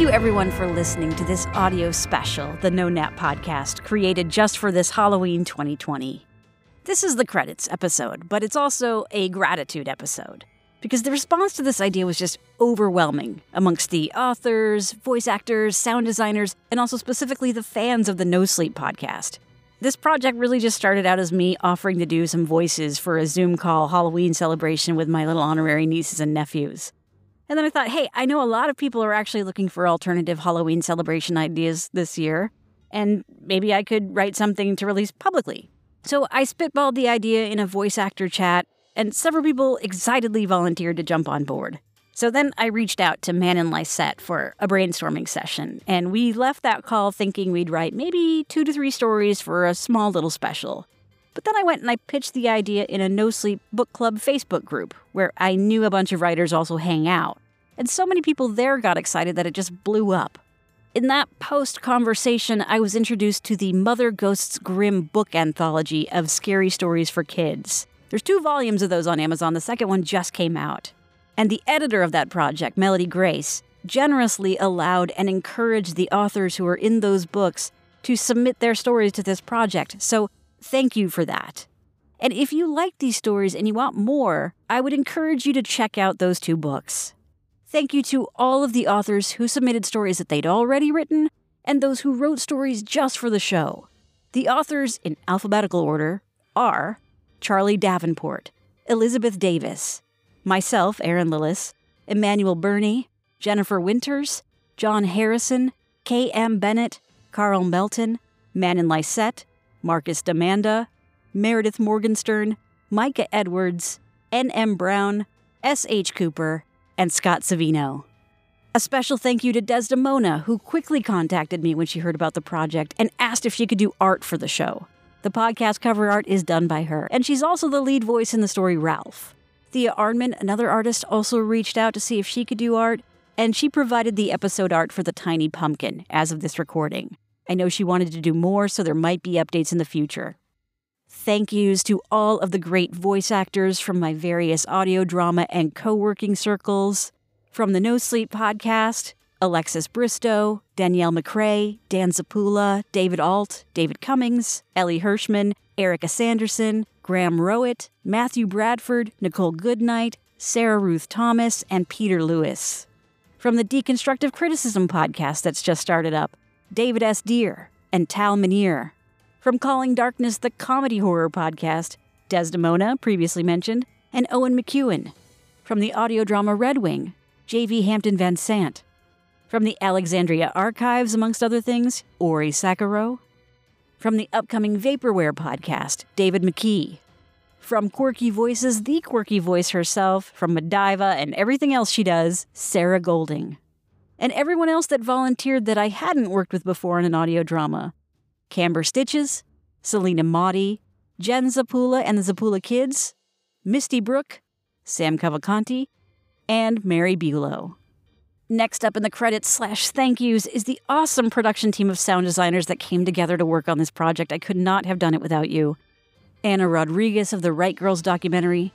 Thank you, everyone, for listening to this audio special, the No Nap podcast, created just for this Halloween 2020. This is the credits episode, but it's also a gratitude episode because the response to this idea was just overwhelming amongst the authors, voice actors, sound designers, and also specifically the fans of the No Sleep podcast. This project really just started out as me offering to do some voices for a Zoom call Halloween celebration with my little honorary nieces and nephews. And then I thought, hey, I know a lot of people are actually looking for alternative Halloween celebration ideas this year, and maybe I could write something to release publicly. So I spitballed the idea in a voice actor chat, and several people excitedly volunteered to jump on board. So then I reached out to Manon Lysette for a brainstorming session, and we left that call thinking we'd write maybe two to three stories for a small little special. But then I went and I pitched the idea in a No Sleep Book Club Facebook group, where I knew a bunch of writers also hang out. And so many people there got excited that it just blew up. In that post conversation, I was introduced to the Mother Ghost's Grimm book anthology of scary stories for kids. There's two volumes of those on Amazon, the second one just came out. And the editor of that project, Melody Grace, generously allowed and encouraged the authors who are in those books to submit their stories to this project. So, thank you for that. And if you like these stories and you want more, I would encourage you to check out those two books. Thank you to all of the authors who submitted stories that they'd already written and those who wrote stories just for the show. The authors, in alphabetical order, are Charlie Davenport, Elizabeth Davis, myself, Erin Lillis, Emmanuel Burney, Jennifer Winters, John Harrison, K.M. Bennett, Carl Melton, Manon Lysette, Marcus Demanda, Meredith Morgenstern, Micah Edwards, N.M. Brown, S.H. Cooper, and Scott Savino. A special thank you to Desdymona, who quickly contacted me when she heard about the project and asked if she could do art for the show. The podcast cover art is done by her, and she's also the lead voice in the story Ralph. Thea Arnman, another artist, also reached out to see if she could do art, and she provided the episode art for the Tiny Pumpkin as of this recording. I know she wanted to do more, so there might be updates in the future. Thank yous to all of the great voice actors from my various audio drama and co working circles. From the No Sleep podcast, Alexis Bristow, Danielle McCrae, Dan Zappulla, David Alt, David Cummings, Elie Hirschman, Erika Sanderson, Graham Rowat, Matthew Bradford, Nicole Goodnight, Sarah Ruth Thomas, and Peter Lewis. From the Deconstructive Criticism podcast that's just started up, David S. Deer and Tal Minear. From Calling Darkness, the comedy horror podcast, Desdymona, previously mentioned, and Owen McEwen. From the audio drama Red Wing, J.V. Hampton Van Sant. From the Alexandria Archives, amongst other things, Ori Sakaro. From the upcoming Vaporware podcast, David McKee. From Quirky Voices, the quirky voice herself, from Madiva and everything else she does, Sarah Golding. And everyone else that volunteered that I hadn't worked with before in an audio drama. Camber Stitches, Selena Motti, Jen Zappulla and the Zappulla Kids, Misty Brook, Sam Cavalcanti, and Mary Bulow. Next up in the credits slash thank yous is the awesome production team of sound designers that came together to work on this project. I could not have done it without you. Anna Rodriguez of the Right Girls documentary,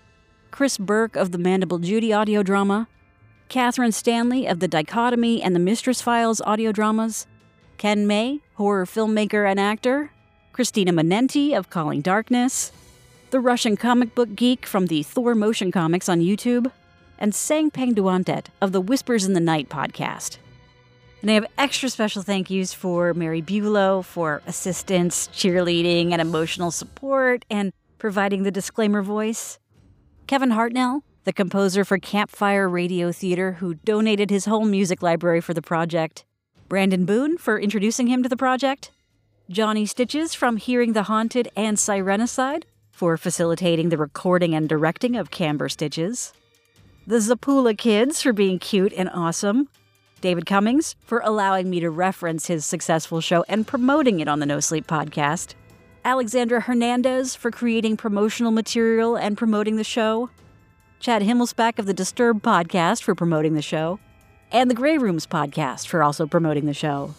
Chris Burke of the Mandible Judy audio drama, Catherine Stanley of the Dichotomy and the Mistress Files audio dramas, Ken May, horror filmmaker and actor, Christina Manenti of Calling Darkness, the Russian comic book geek from the Thor motion comics on YouTube, and Sang Peng Duantet of the Whispers in the Night podcast. And I have extra special thank yous for Mary Bulow for assistance, cheerleading, and emotional support, and providing the disclaimer voice. Kevin Hartnell, the composer for Campfire Radio Theater, who donated his whole music library for the project. Brandon Boone for introducing him to the project, Johnny Stitches from Hearing the Haunted and Sirenicide for facilitating the recording and directing of Camber Stitches, the Zappulla Kids for being cute and awesome, David Cummings for allowing me to reference his successful show and promoting it on the No Sleep podcast, Alexandra Hernandez for creating promotional material and promoting the show, Chad Himmelsback of the Disturbed podcast for promoting the show, and the Grey Rooms podcast for also promoting the show.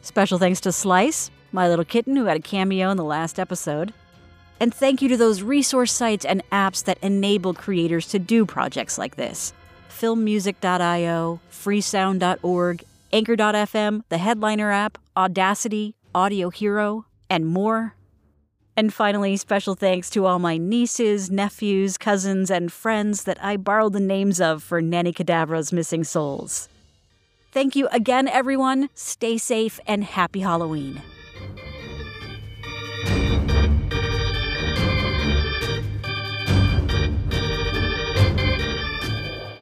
Special thanks to Slice, my little kitten who had a cameo in the last episode. And thank you to those resource sites and apps that enable creators to do projects like this. filmmusic.io, freesound.org, anchor.fm, the Headliner app, Audacity, Audio Hero, and more. And finally, special thanks to all my nieces, nephews, cousins, and friends that I borrowed the names of for Nanny Cadabra's Missing Souls. Thank you again, everyone. Stay safe and happy Halloween.